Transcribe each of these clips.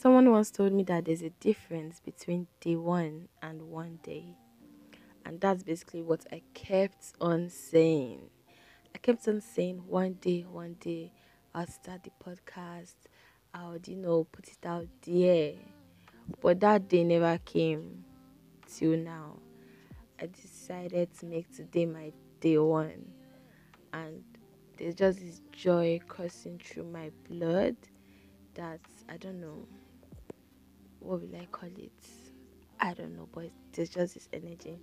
Someone once told me that there's a difference between day one and one day. And that's basically what I kept on saying. I kept on saying one day, one day, I'll start the podcast. I'll, you know, put it out there. But that day never came till now. I decided to make today my day one. And there's just this joy coursing through my blood that I don't know what will I call it? I don't know, but there's just this energy,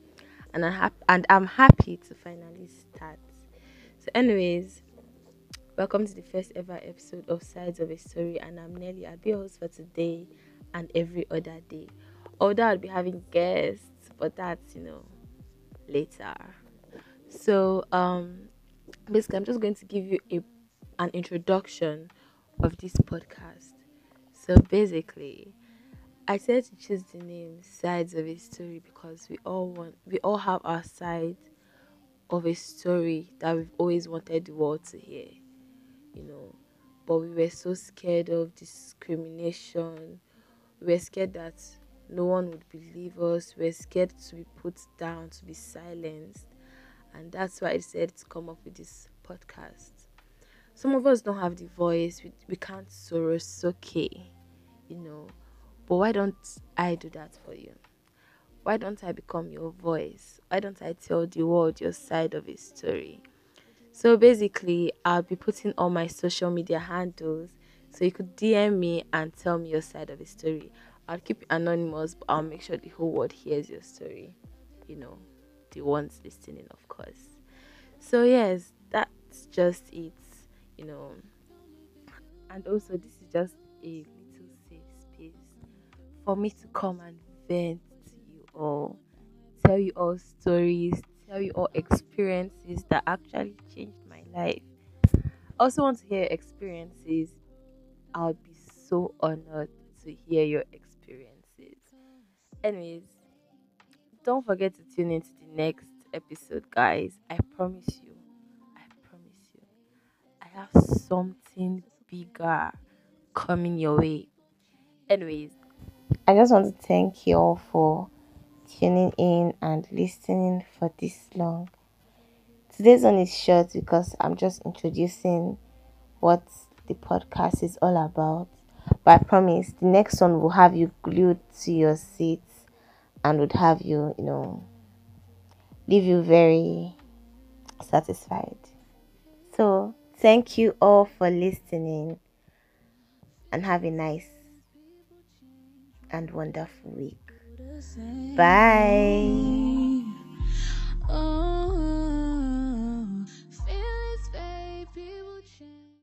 and I hap- and I'm happy to finally start. So, anyways, welcome to the first ever episode of Sides of a Story, and I'm Nelly. I'll be your host for today and every other day. Although I'll be having guests, but that's you know later. So, um, basically, I'm just going to give you a an introduction of this podcast. So basically, I said to choose the name Sides of a Story because we all want we all have our side of a story that we've always wanted the world to hear, you know. But we were so scared of discrimination. We were scared that no one would believe us. We were scared to be put down, to be silenced. And that's why I decided to come up with this podcast. Some of us don't have the voice, we, we can't okay, you know but why don't I do that for you? Why don't I become your voice? Why don't I tell the world your side of a story? So basically, I'll be putting all my social media handles so you could DM me and tell me your side of the story. I'll keep it anonymous, but I'll make sure the whole world hears your story. You know, the ones listening, of course. So, yes, that's just it, you know. And also, this is just a for me to come and vent to you all, tell you all stories, tell you all experiences that actually changed my life. I also want to hear experiences. I'll be so honored to hear your experiences. Anyways, don't forget to tune into the next episode, guys. I promise you. I promise you. I have something bigger coming your way. Anyways, I just want to thank you all for tuning in and listening for this long. Today's one is short because I'm just introducing what the podcast is all about. But I promise the next one will have you glued to your seats and would have you, you know, leave you very satisfied. So, thank you all for listening and have a nice and wonderful week. Bye.